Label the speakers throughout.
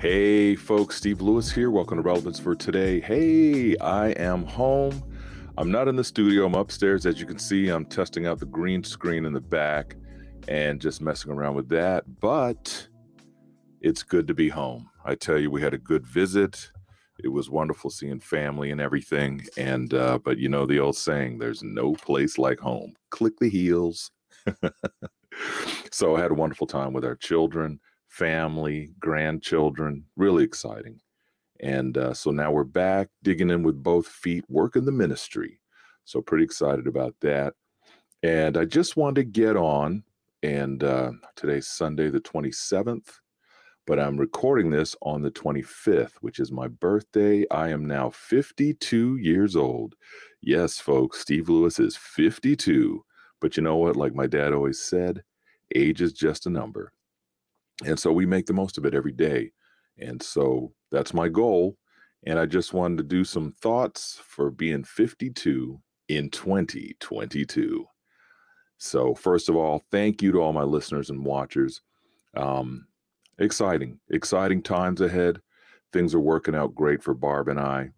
Speaker 1: Hey, folks, Steve Lewis here. Welcome to Relevance for Today. Hey, I am home. I'm not in the studio. I'm upstairs. As you can see, I'm testing out the green screen in the back and just messing around with that. But it's good to be home. I tell you, we had a good visit. It was wonderful seeing family and everything. And, uh, but you know, the old saying, there's no place like home. Click the heels. so I had a wonderful time with our children, family, grandchildren. Really exciting. And uh, so now we're back digging in with both feet, working the ministry. So pretty excited about that. And I just wanted to get on, and uh, today's Sunday, the 27th, but I'm recording this on the 25th, which is my birthday. I am now 52 years old. Yes, folks, Steve Lewis is 52. But you know what? Like my dad always said, age is just a number. And so we make the most of it every day. And so that's my goal. And I just wanted to do some thoughts for being 52 in 2022. So, first of all, thank you to all my listeners and watchers. Um, exciting, exciting times ahead. Things are working out great for Barb and I,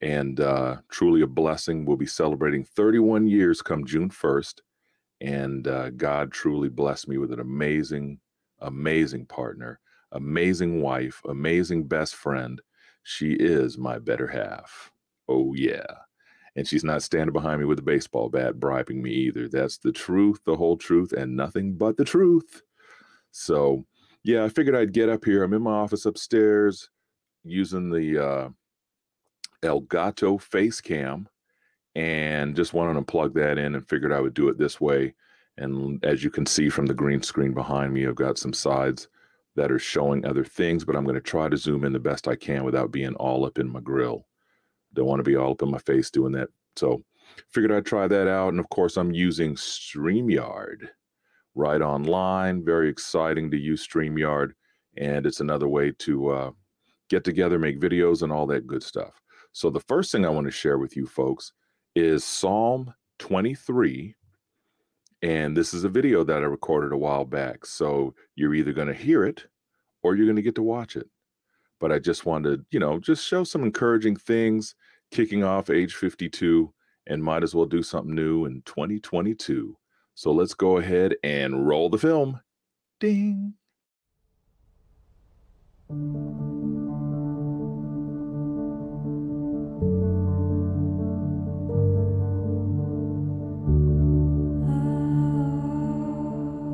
Speaker 1: and uh, truly a blessing. We'll be celebrating 31 years come June 1st, and uh, God truly blessed me with an amazing, amazing partner amazing wife, amazing best friend. She is my better half. Oh, yeah. And she's not standing behind me with a baseball bat bribing me either. That's the truth, the whole truth, and nothing but the truth. So, yeah, I figured I'd get up here. I'm in my office upstairs using the uh, Elgato face cam and just wanted to plug that in and figured I would do it this way. And as you can see from the green screen behind me, I've got some sides that are showing other things, but I'm going to try to zoom in the best I can without being all up in my grill. Don't want to be all up in my face doing that. So figured I'd try that out. And of course, I'm using StreamYard right online. Very exciting to use StreamYard. And it's another way to uh, get together, make videos, and all that good stuff. So the first thing I want to share with you folks is Psalm 23 and this is a video that I recorded a while back. So you're either going to hear it or you're going to get to watch it. But I just wanted, you know, just show some encouraging things kicking off age 52 and might as well do something new in 2022. So let's go ahead and roll the film. Ding.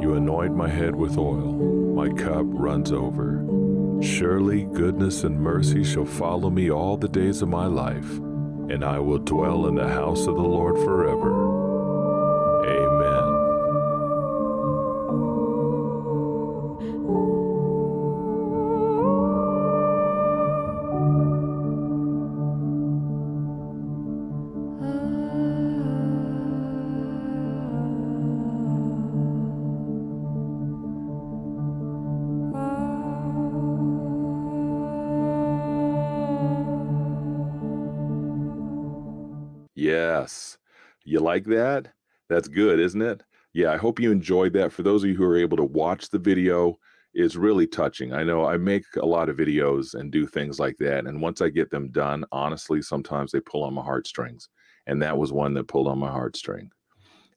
Speaker 1: You anoint my head with oil, my cup runs over. Surely goodness and mercy shall follow me all the days of my life, and I will dwell in the house of the Lord forever. Like that? That's good, isn't it? Yeah, I hope you enjoyed that. For those of you who are able to watch the video, it's really touching. I know I make a lot of videos and do things like that. And once I get them done, honestly, sometimes they pull on my heartstrings. And that was one that pulled on my heartstring.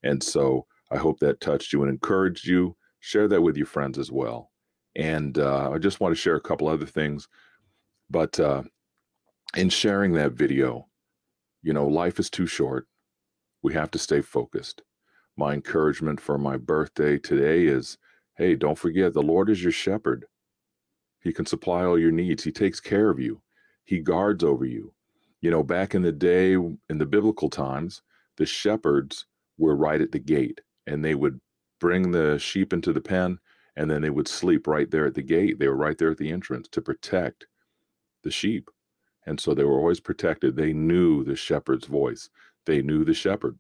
Speaker 1: And so I hope that touched you and encouraged you. Share that with your friends as well. And uh, I just want to share a couple other things. But uh, in sharing that video, you know, life is too short. We have to stay focused. My encouragement for my birthday today is hey, don't forget the Lord is your shepherd. He can supply all your needs, He takes care of you, He guards over you. You know, back in the day, in the biblical times, the shepherds were right at the gate and they would bring the sheep into the pen and then they would sleep right there at the gate. They were right there at the entrance to protect the sheep. And so they were always protected. They knew the shepherd's voice, they knew the shepherd.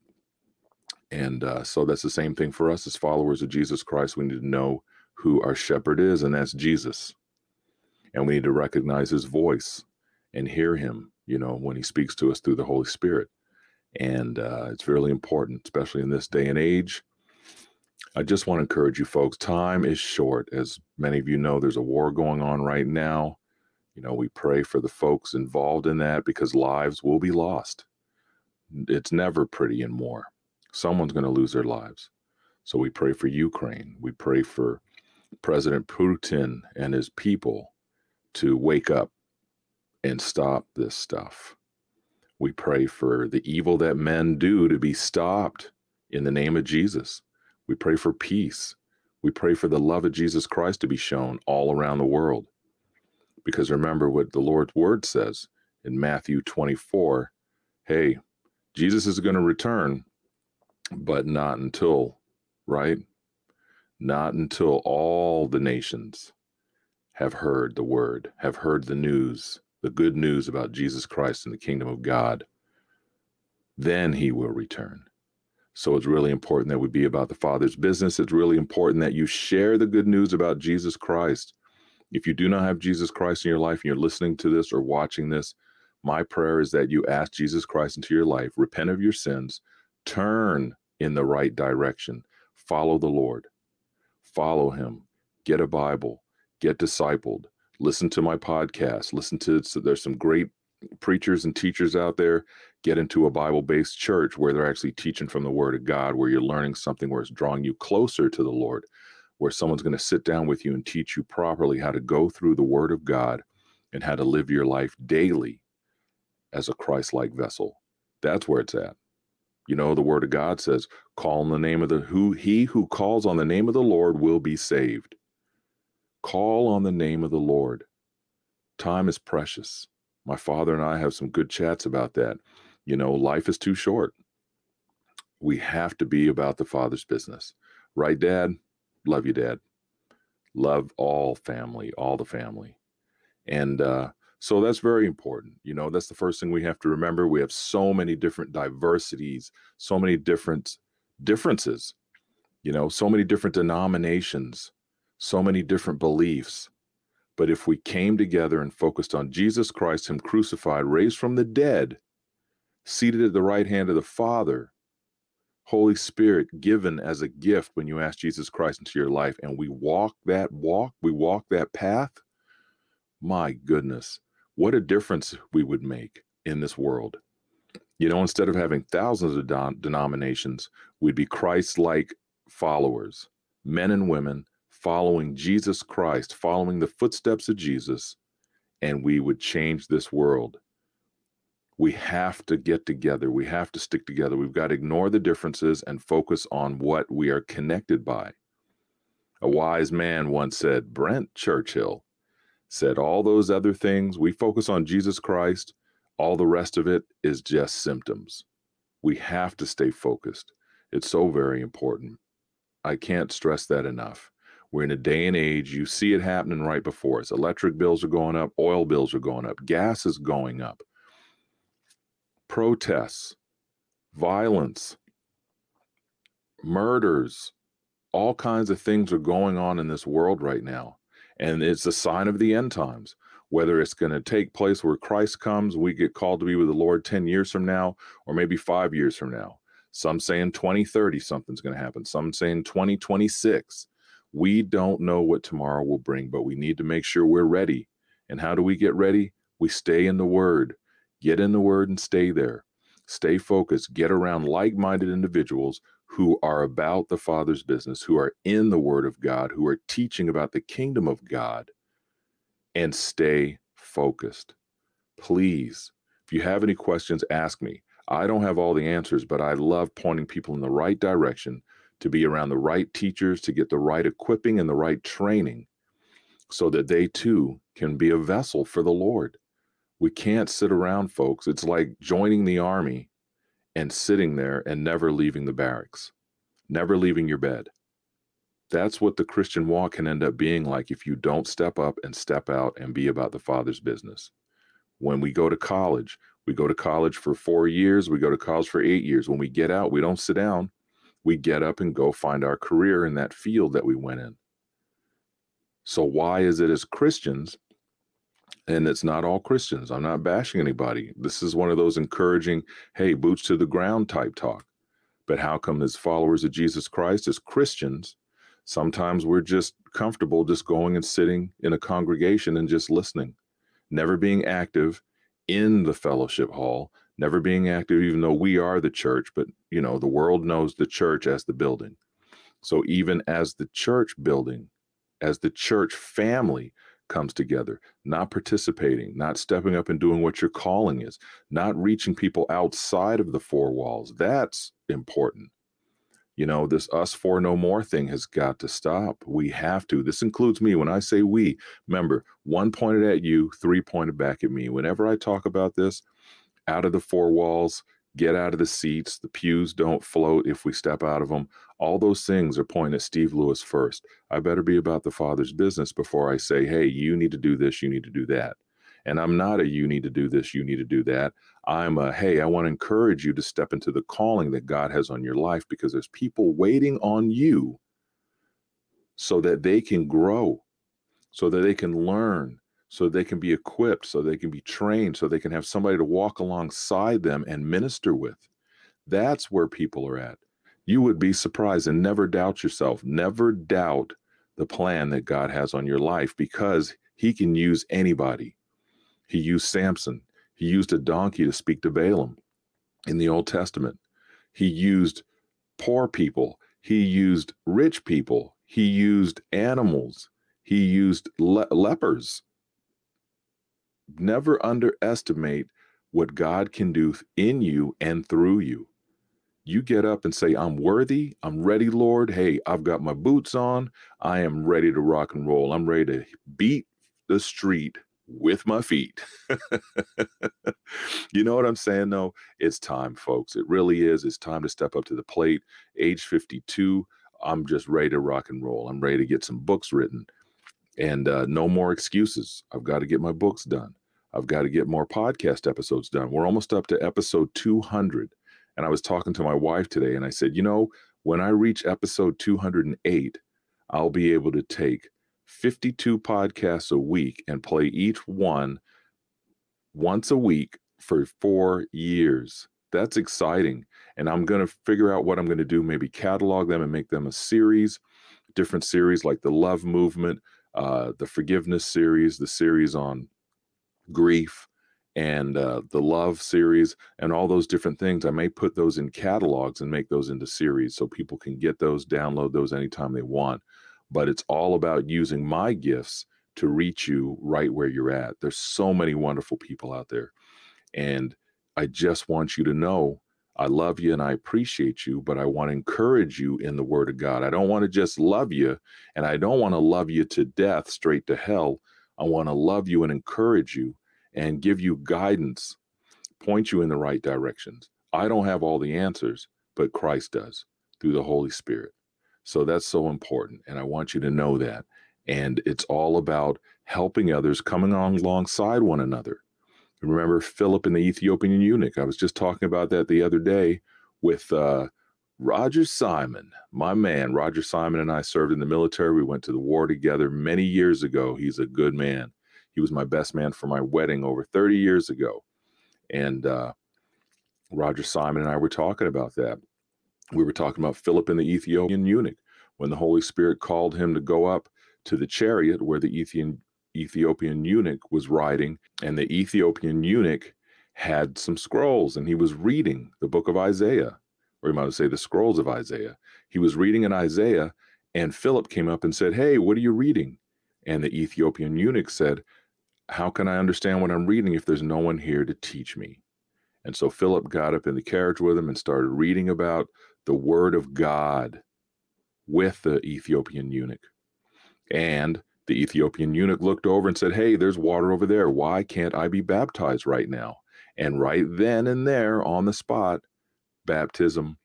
Speaker 1: And uh, so that's the same thing for us as followers of Jesus Christ. We need to know who our shepherd is, and that's Jesus. And we need to recognize his voice and hear him, you know, when he speaks to us through the Holy Spirit. And uh, it's really important, especially in this day and age. I just want to encourage you folks time is short. As many of you know, there's a war going on right now. You know, we pray for the folks involved in that because lives will be lost. It's never pretty in war. Someone's going to lose their lives. So we pray for Ukraine. We pray for President Putin and his people to wake up and stop this stuff. We pray for the evil that men do to be stopped in the name of Jesus. We pray for peace. We pray for the love of Jesus Christ to be shown all around the world. Because remember what the Lord's word says in Matthew 24 hey, Jesus is going to return, but not until, right? Not until all the nations have heard the word, have heard the news, the good news about Jesus Christ and the kingdom of God. Then he will return. So it's really important that we be about the Father's business. It's really important that you share the good news about Jesus Christ if you do not have Jesus Christ in your life and you're listening to this or watching this, my prayer is that you ask Jesus Christ into your life, repent of your sins, turn in the right direction, follow the Lord, follow Him, get a Bible, get discipled, listen to my podcast, listen to so there's some great preachers and teachers out there. Get into a Bible based church where they're actually teaching from the Word of God, where you're learning something where it's drawing you closer to the Lord where someone's going to sit down with you and teach you properly how to go through the Word of God and how to live your life daily as a Christ like vessel. That's where it's at. You know, the Word of God says, call on the name of the who he who calls on the name of the Lord will be saved. Call on the name of the Lord. Time is precious. My father and I have some good chats about that. You know, life is too short. We have to be about the Father's business. Right, Dad? love you, Dad. Love all family, all the family. And uh, so that's very important. You know, that's the first thing we have to remember. We have so many different diversities, so many different differences, you know, so many different denominations, so many different beliefs. But if we came together and focused on Jesus Christ, Him crucified, raised from the dead, seated at the right hand of the Father, Holy Spirit given as a gift when you ask Jesus Christ into your life and we walk that walk, we walk that path, my goodness, what a difference we would make in this world. You know, instead of having thousands of don- denominations, we'd be Christ like followers, men and women following Jesus Christ, following the footsteps of Jesus, and we would change this world we have to get together. We have to stick together. We've got to ignore the differences and focus on what we are connected by. A wise man once said, Brent Churchill said, All those other things, we focus on Jesus Christ, all the rest of it is just symptoms. We have to stay focused. It's so very important. I can't stress that enough. We're in a day and age, you see it happening right before us. Electric bills are going up, oil bills are going up, gas is going up protests, violence, murders, all kinds of things are going on in this world right now. And it's a sign of the end times. Whether it's going to take place where Christ comes, we get called to be with the Lord 10 years from now, or maybe five years from now. Some saying 2030 something's going to happen. Some saying 2026. We don't know what tomorrow will bring, but we need to make sure we're ready. And how do we get ready? We stay in the Word. Get in the word and stay there. Stay focused. Get around like minded individuals who are about the Father's business, who are in the Word of God, who are teaching about the kingdom of God, and stay focused. Please, if you have any questions, ask me. I don't have all the answers, but I love pointing people in the right direction to be around the right teachers, to get the right equipping and the right training so that they too can be a vessel for the Lord. We can't sit around, folks. It's like joining the army and sitting there and never leaving the barracks, never leaving your bed. That's what the Christian walk can end up being like if you don't step up and step out and be about the Father's business. When we go to college, we go to college for four years, we go to college for eight years. When we get out, we don't sit down. We get up and go find our career in that field that we went in. So, why is it as Christians and it's not all Christians. I'm not bashing anybody. This is one of those encouraging, hey, boots to the ground type talk. But how come, as followers of Jesus Christ, as Christians, sometimes we're just comfortable just going and sitting in a congregation and just listening, never being active in the fellowship hall, never being active, even though we are the church, but you know, the world knows the church as the building. So even as the church building, as the church family, comes together, not participating, not stepping up and doing what your calling is, not reaching people outside of the four walls. That's important. You know, this us for no more thing has got to stop. We have to. This includes me. When I say we, remember, one pointed at you, three pointed back at me. Whenever I talk about this, out of the four walls, get out of the seats. The pews don't float if we step out of them. All those things are pointing at Steve Lewis first. I better be about the Father's business before I say, hey, you need to do this, you need to do that. And I'm not a you need to do this, you need to do that. I'm a hey, I want to encourage you to step into the calling that God has on your life because there's people waiting on you so that they can grow, so that they can learn, so they can be equipped, so they can be trained, so they can have somebody to walk alongside them and minister with. That's where people are at. You would be surprised and never doubt yourself. Never doubt the plan that God has on your life because he can use anybody. He used Samson. He used a donkey to speak to Balaam in the Old Testament. He used poor people. He used rich people. He used animals. He used le- lepers never underestimate what God can do in you and through you. You get up and say, I'm worthy. I'm ready, Lord. Hey, I've got my boots on. I am ready to rock and roll. I'm ready to beat the street with my feet. you know what I'm saying, though? It's time, folks. It really is. It's time to step up to the plate. Age 52, I'm just ready to rock and roll. I'm ready to get some books written and uh, no more excuses. I've got to get my books done. I've got to get more podcast episodes done. We're almost up to episode 200. And I was talking to my wife today and I said, you know, when I reach episode 208, I'll be able to take 52 podcasts a week and play each one once a week for four years. That's exciting. And I'm going to figure out what I'm going to do, maybe catalog them and make them a series, different series like the love movement, uh, the forgiveness series, the series on grief, and uh, the love series, and all those different things. I may put those in catalogs and make those into series so people can get those, download those anytime they want. But it's all about using my gifts to reach you right where you're at. There's so many wonderful people out there. And I just want you to know I love you and I appreciate you, but I want to encourage you in the Word of God. I don't want to just love you, and I don't want to love you to death, straight to hell. I want to love you and encourage you and give you guidance, point you in the right directions. I don't have all the answers, but Christ does through the Holy Spirit. So that's so important. And I want you to know that. And it's all about helping others, coming on alongside one another. Remember Philip and the Ethiopian eunuch? I was just talking about that the other day with uh, Roger Simon, my man. Roger Simon and I served in the military. We went to the war together many years ago. He's a good man. He was my best man for my wedding over 30 years ago. And uh, Roger Simon and I were talking about that. We were talking about Philip and the Ethiopian eunuch when the Holy Spirit called him to go up to the chariot where the Ethiopian Ethiopian eunuch was riding, and the Ethiopian eunuch had some scrolls and he was reading the book of Isaiah. or you might say the scrolls of Isaiah. He was reading in Isaiah, and Philip came up and said, Hey, what are you reading? And the Ethiopian eunuch said, How can I understand what I'm reading if there's no one here to teach me? And so Philip got up in the carriage with him and started reading about the word of God with the Ethiopian eunuch. And the Ethiopian eunuch looked over and said, Hey, there's water over there. Why can't I be baptized right now? And right then and there on the spot, baptism,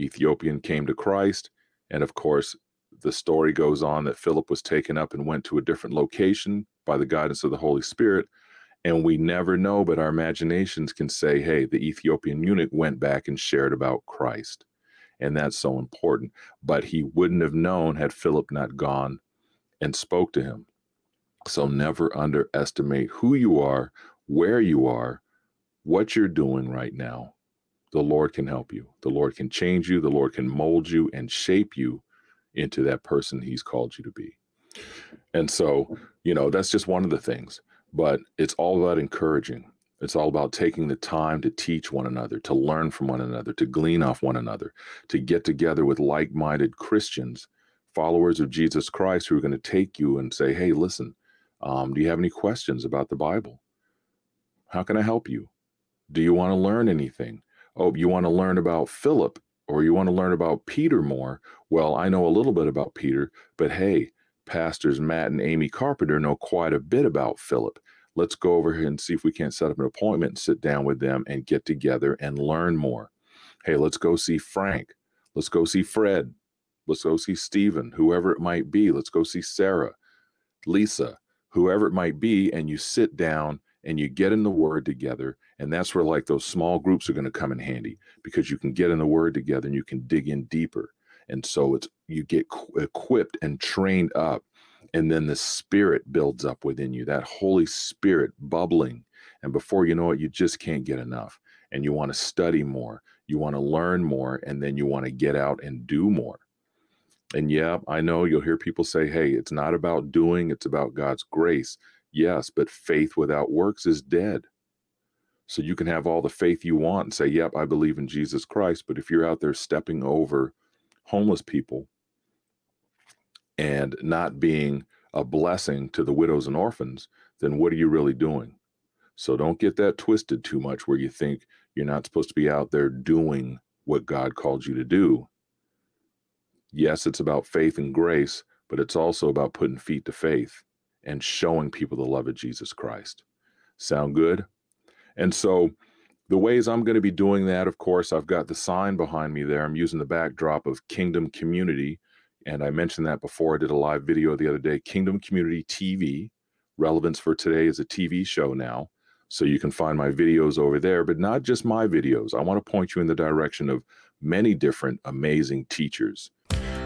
Speaker 1: Ethiopian came to Christ. And of course, the story goes on that Philip was taken up and went to a different location by the guidance of the Holy Spirit. And we never know, but our imaginations can say, hey, the Ethiopian eunuch went back and shared about Christ. And that's so important. But he wouldn't have known had Philip not gone and spoke to him. So never underestimate who you are, where you are, what you're doing right now. The Lord can help you. The Lord can change you. The Lord can mold you and shape you into that person He's called you to be. And so, you know, that's just one of the things, but it's all about encouraging. It's all about taking the time to teach one another, to learn from one another, to glean off one another, to get together with like minded Christians followers of Jesus Christ who are going to take you and say, hey, listen, um, do you have any questions about the Bible? How can I help you? Do you want to learn anything? Oh, you want to learn about Philip or you want to learn about Peter more? Well, I know a little bit about Peter, but hey, pastors Matt and Amy Carpenter know quite a bit about Philip. Let's go over here and see if we can't set up an appointment and sit down with them and get together and learn more. Hey, let's go see Frank. Let's go see Fred. Let's go see Stephen, whoever it might be. Let's go see Sarah, Lisa, whoever it might be. And you sit down and you get in the word together. And that's where like those small groups are going to come in handy because you can get in the word together and you can dig in deeper. And so it's you get equipped and trained up. And then the spirit builds up within you, that Holy Spirit bubbling. And before you know it, you just can't get enough. And you want to study more, you want to learn more, and then you want to get out and do more. And yeah, I know you'll hear people say, hey, it's not about doing, it's about God's grace. Yes, but faith without works is dead. So you can have all the faith you want and say, yep, I believe in Jesus Christ. But if you're out there stepping over homeless people and not being a blessing to the widows and orphans, then what are you really doing? So don't get that twisted too much where you think you're not supposed to be out there doing what God called you to do yes, it's about faith and grace, but it's also about putting feet to faith and showing people the love of Jesus Christ. Sound good? And so, the ways I'm going to be doing that, of course, I've got the sign behind me there. I'm using the backdrop of Kingdom Community. And I mentioned that before. I did a live video the other day Kingdom Community TV. Relevance for Today is a TV show now. So you can find my videos over there, but not just my videos. I want to point you in the direction of many different amazing teachers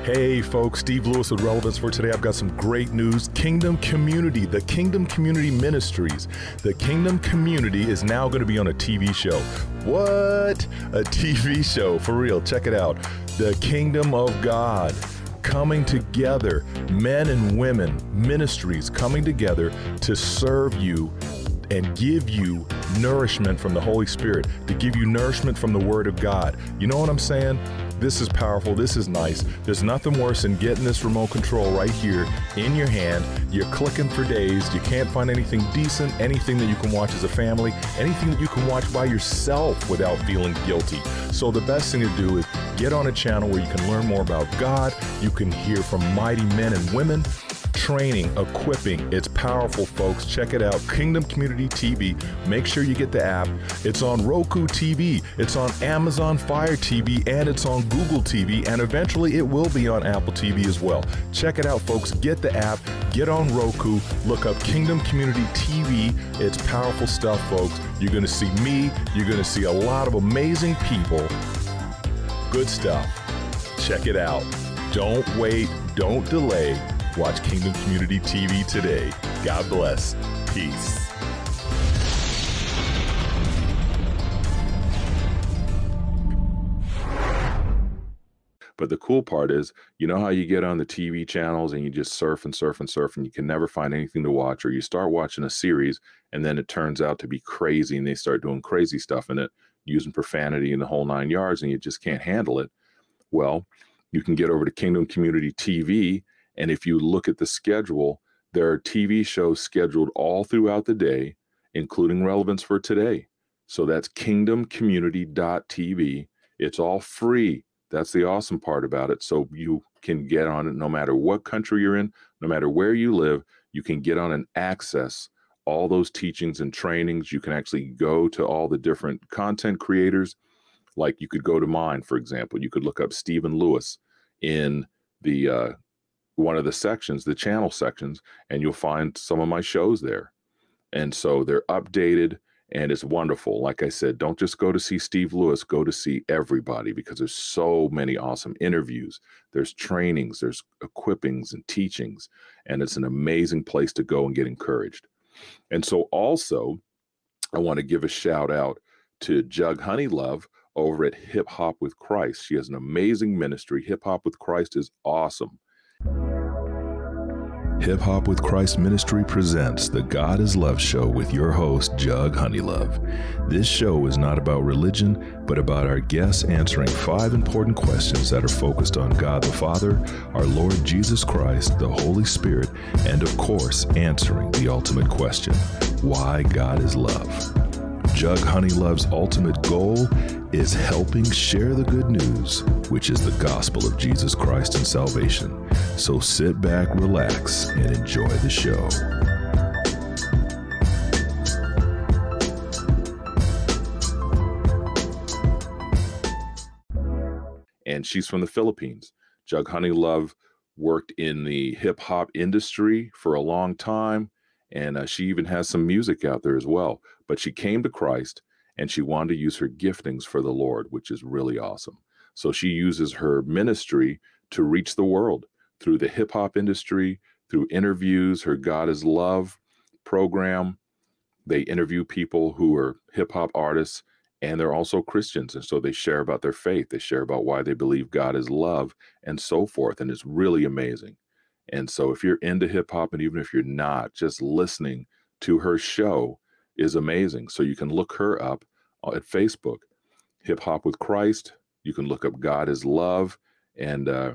Speaker 2: Hey folks, Steve Lewis with Relevance for today. I've got some great news. Kingdom Community, the Kingdom Community Ministries. The Kingdom Community is now going to be on a TV show. What? A TV show, for real. Check it out. The Kingdom of God coming together, men and women, ministries coming together to serve you and give you nourishment from the Holy Spirit, to give you nourishment from the Word of God. You know what I'm saying? This is powerful. This is nice. There's nothing worse than getting this remote control right here in your hand. You're clicking for days. You can't find anything decent, anything that you can watch as a family, anything that you can watch by yourself without feeling guilty. So, the best thing to do is get on a channel where you can learn more about God. You can hear from mighty men and women training, equipping. It's powerful, folks. Check it out. Kingdom Community TV. Make sure you get the app. It's on Roku TV, it's on Amazon Fire TV, and it's on Google TV, and eventually it will be on Apple TV as well. Check it out, folks. Get the app, get on Roku, look up Kingdom Community TV. It's powerful stuff, folks. You're going to see me, you're going to see a lot of amazing people. Good stuff. Check it out. Don't wait, don't delay. Watch Kingdom Community TV today. God bless. Peace.
Speaker 1: But the cool part is, you know how you get on the TV channels and you just surf and surf and surf and you can never find anything to watch, or you start watching a series and then it turns out to be crazy and they start doing crazy stuff in it, using profanity in the whole nine yards, and you just can't handle it. Well, you can get over to Kingdom Community TV. And if you look at the schedule, there are TV shows scheduled all throughout the day, including relevance for today. So that's kingdomcommunity.tv. It's all free. That's the awesome part about it. So you can get on it no matter what country you're in, no matter where you live, you can get on and access all those teachings and trainings. You can actually go to all the different content creators. Like you could go to mine, for example. You could look up Stephen Lewis in the uh, one of the sections, the channel sections, and you'll find some of my shows there. And so they're updated and it's wonderful. Like I said, don't just go to see Steve Lewis, go to see everybody because there's so many awesome interviews. There's trainings, there's equippings and teachings, and it's an amazing place to go and get encouraged. And so also, I want to give a shout out to Jug Honeylove over at Hip Hop with Christ. She has an amazing ministry. Hip Hop with Christ is awesome.
Speaker 2: Hip Hop with Christ Ministry presents the God is Love show with your host, Jug Honeylove. This show is not about religion, but about our guests answering five important questions that are focused on God the Father, our Lord Jesus Christ, the Holy Spirit, and of course, answering the ultimate question why God is love. Jug Honeylove's ultimate goal is helping share the good news, which is the gospel of Jesus Christ and salvation. So sit back, relax, and enjoy the show.
Speaker 1: And she's from the Philippines. Jug Honeylove worked in the hip hop industry for a long time, and uh, she even has some music out there as well. But she came to Christ and she wanted to use her giftings for the Lord, which is really awesome. So she uses her ministry to reach the world through the hip hop industry, through interviews, her God is Love program. They interview people who are hip hop artists and they're also Christians. And so they share about their faith, they share about why they believe God is love and so forth. And it's really amazing. And so if you're into hip hop and even if you're not, just listening to her show is amazing. So you can look her up at Facebook, Hip Hop with Christ. You can look up God is Love, and uh,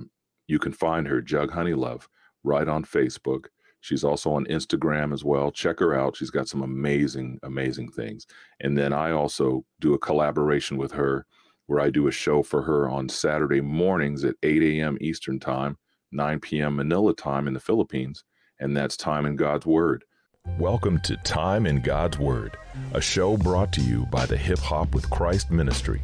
Speaker 1: you can find her, Jug Honeylove, right on Facebook. She's also on Instagram as well. Check her out. She's got some amazing, amazing things. And then I also do a collaboration with her where I do a show for her on Saturday mornings at 8 a.m. Eastern Time, 9 p.m. Manila time in the Philippines. And that's Time in God's Word.
Speaker 2: Welcome to Time in God's Word, a show brought to you by the Hip Hop with Christ Ministry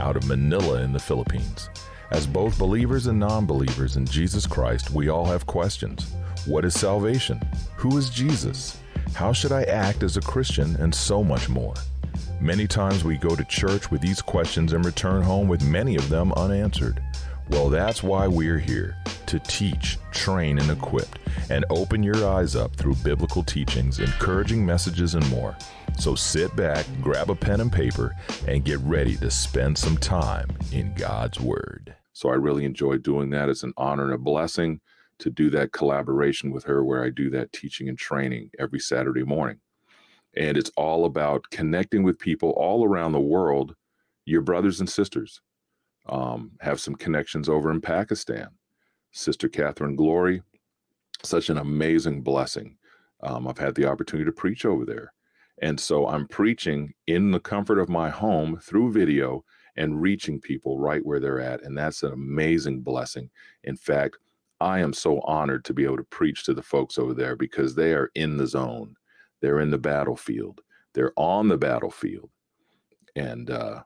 Speaker 2: out of Manila in the Philippines. As both believers and non believers in Jesus Christ, we all have questions. What is salvation? Who is Jesus? How should I act as a Christian? And so much more. Many times we go to church with these questions and return home with many of them unanswered. Well, that's why we're here to teach, train, and equip, and open your eyes up through biblical teachings, encouraging messages, and more. So sit back, grab a pen and paper, and get ready to spend some time in God's Word.
Speaker 1: So I really enjoy doing that. It's an honor and a blessing to do that collaboration with her where I do that teaching and training every Saturday morning. And it's all about connecting with people all around the world, your brothers and sisters um, have some connections over in Pakistan. Sister Catherine Glory, such an amazing blessing. Um, I've had the opportunity to preach over there. And so I'm preaching in the comfort of my home through video and reaching people right where they're at. And that's an amazing blessing. In fact, I am so honored to be able to preach to the folks over there because they are in the zone, they're in the battlefield, they're on the battlefield and uh,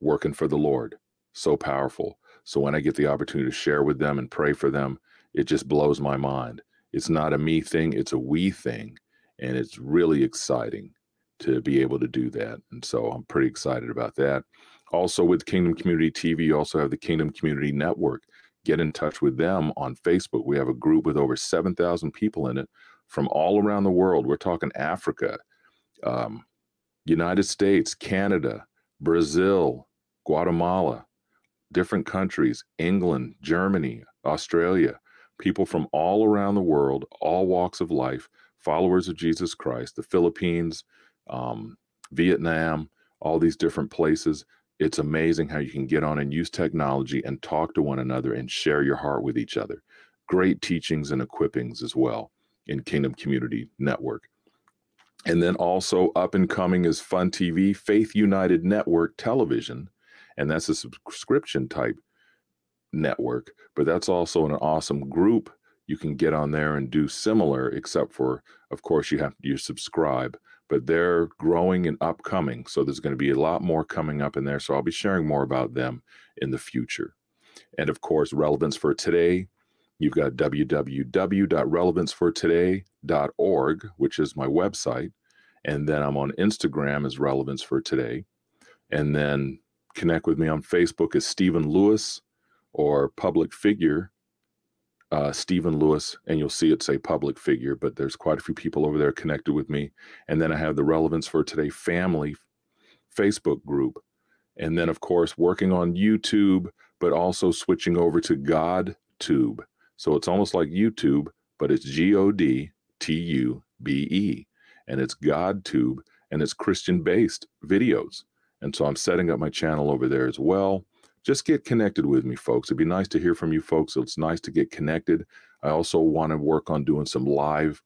Speaker 1: working for the Lord so powerful. So when I get the opportunity to share with them and pray for them, it just blows my mind. It's not a me thing, it's a we thing. And it's really exciting to be able to do that. And so I'm pretty excited about that. Also, with Kingdom Community TV, you also have the Kingdom Community Network. Get in touch with them on Facebook. We have a group with over 7,000 people in it from all around the world. We're talking Africa, um, United States, Canada, Brazil, Guatemala, different countries England, Germany, Australia, people from all around the world, all walks of life, followers of Jesus Christ, the Philippines, um, Vietnam, all these different places. It's amazing how you can get on and use technology and talk to one another and share your heart with each other. Great teachings and equippings as well in Kingdom Community Network. And then also up and coming is Fun TV, Faith United Network Television. And that's a subscription type network, but that's also an awesome group. You can get on there and do similar, except for, of course, you have you subscribe but they're growing and upcoming. So there's going to be a lot more coming up in there. So I'll be sharing more about them in the future. And of course, relevance for today. You've got www.relevancefortoday.org, which is my website. And then I'm on Instagram as Relevance for Today. And then connect with me on Facebook as Stephen Lewis or Public Figure uh, Stephen Lewis, and you'll see it say public figure, but there's quite a few people over there connected with me. And then I have the Relevance for Today family Facebook group. And then, of course, working on YouTube, but also switching over to GodTube. So it's almost like YouTube, but it's G O D T U B E. And it's GodTube, and it's Christian based videos. And so I'm setting up my channel over there as well just get connected with me, folks. It'd be nice to hear from you, folks. It's nice to get connected. I also want to work on doing some live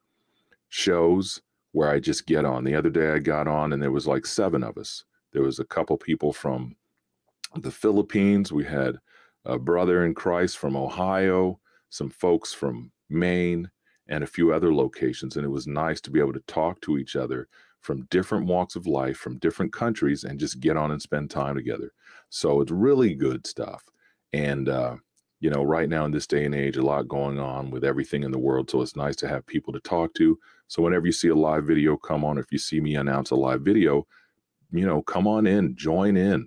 Speaker 1: shows where I just get on. The other day I got on and there was like seven of us. There was a couple people from the Philippines. We had a brother in Christ from Ohio, some folks from Maine, and a few other locations. And it was nice to be able to talk to each other from different walks of life, from different countries, and just get on and spend time together. So it's really good stuff. And, uh, you know, right now in this day and age, a lot going on with everything in the world. So it's nice to have people to talk to. So whenever you see a live video come on, if you see me announce a live video, you know, come on in, join in.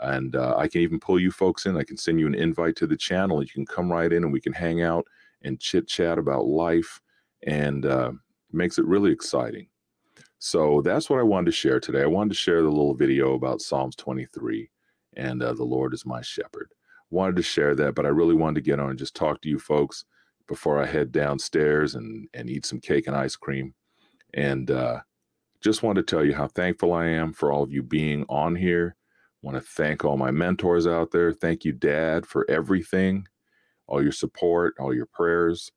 Speaker 1: And uh, I can even pull you folks in. I can send you an invite to the channel. You can come right in and we can hang out and chit chat about life. And uh, makes it really exciting. So that's what I wanted to share today. I wanted to share the little video about Psalms 23 and uh, the Lord is my shepherd. Wanted to share that, but I really wanted to get on and just talk to you folks before I head downstairs and and eat some cake and ice cream. And uh, just wanted to tell you how thankful I am for all of you being on here. Want to thank all my mentors out there. Thank you, Dad, for everything, all your support, all your prayers,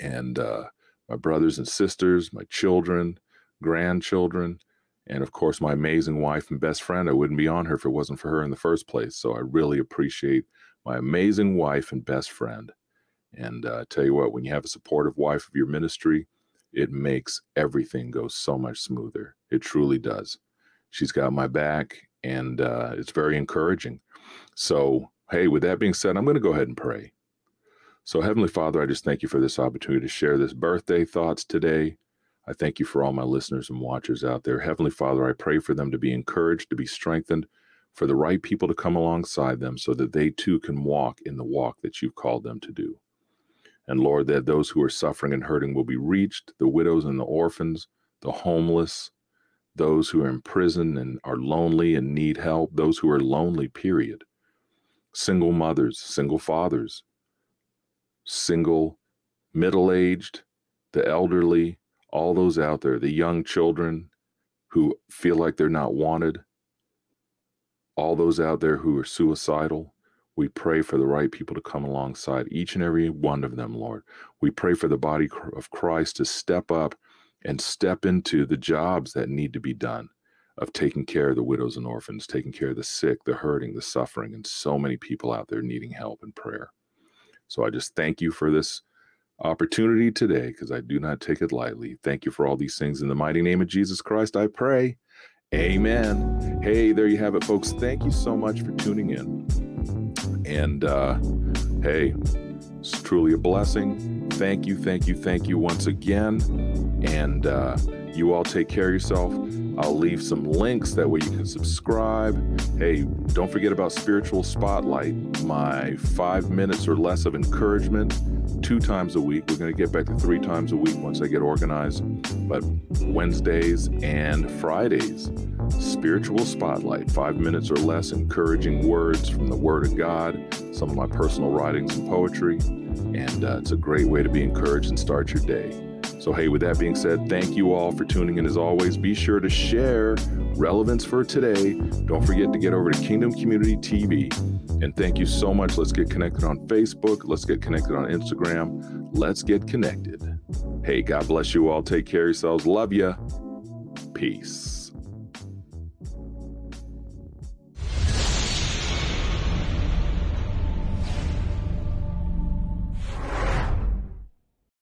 Speaker 1: and uh, my brothers and sisters, my children, grandchildren, and of course my amazing wife and best friend i wouldn't be on her if it wasn't for her in the first place. So i really appreciate my amazing wife and best friend. And uh, tell you what when you have a supportive wife of your ministry it makes everything go so much smoother. It truly does. She's got my back and uh, it's very encouraging. So hey with that being said i'm going to go ahead and pray. So heavenly father i just thank you for this opportunity to share this birthday thoughts today I thank you for all my listeners and watchers out there. Heavenly Father, I pray for them to be encouraged, to be strengthened, for the right people to come alongside them so that they too can walk in the walk that you've called them to do. And Lord, that those who are suffering and hurting will be reached, the widows and the orphans, the homeless, those who are in prison and are lonely and need help, those who are lonely, period. Single mothers, single fathers, single middle aged, the elderly, all those out there, the young children who feel like they're not wanted, all those out there who are suicidal. We pray for the right people to come alongside each and every one of them, Lord. We pray for the body of Christ to step up and step into the jobs that need to be done of taking care of the widows and orphans, taking care of the sick, the hurting, the suffering, and so many people out there needing help and prayer. So I just thank you for this opportunity today because I do not take it lightly. Thank you for all these things. In the mighty name of Jesus Christ, I pray. Amen. Hey, there you have it, folks. Thank you so much for tuning in. And uh, hey, it's truly a blessing. Thank you, thank you, thank you once again. And uh, you all take care of yourself. I'll leave some links that way you can subscribe. Hey, don't forget about Spiritual Spotlight, my five minutes or less of encouragement two times a week. We're going to get back to three times a week once I get organized. But Wednesdays and Fridays, spiritual spotlight, five minutes or less, encouraging words from the Word of God, some of my personal writings and poetry. And uh, it's a great way to be encouraged and start your day. So, hey, with that being said, thank you all for tuning in as always. Be sure to share relevance for today. Don't forget to get over to Kingdom Community TV. And thank you so much. Let's get connected on Facebook. Let's get connected on Instagram. Let's get connected. Hey, God bless you all. Take care of yourselves. Love you. Peace.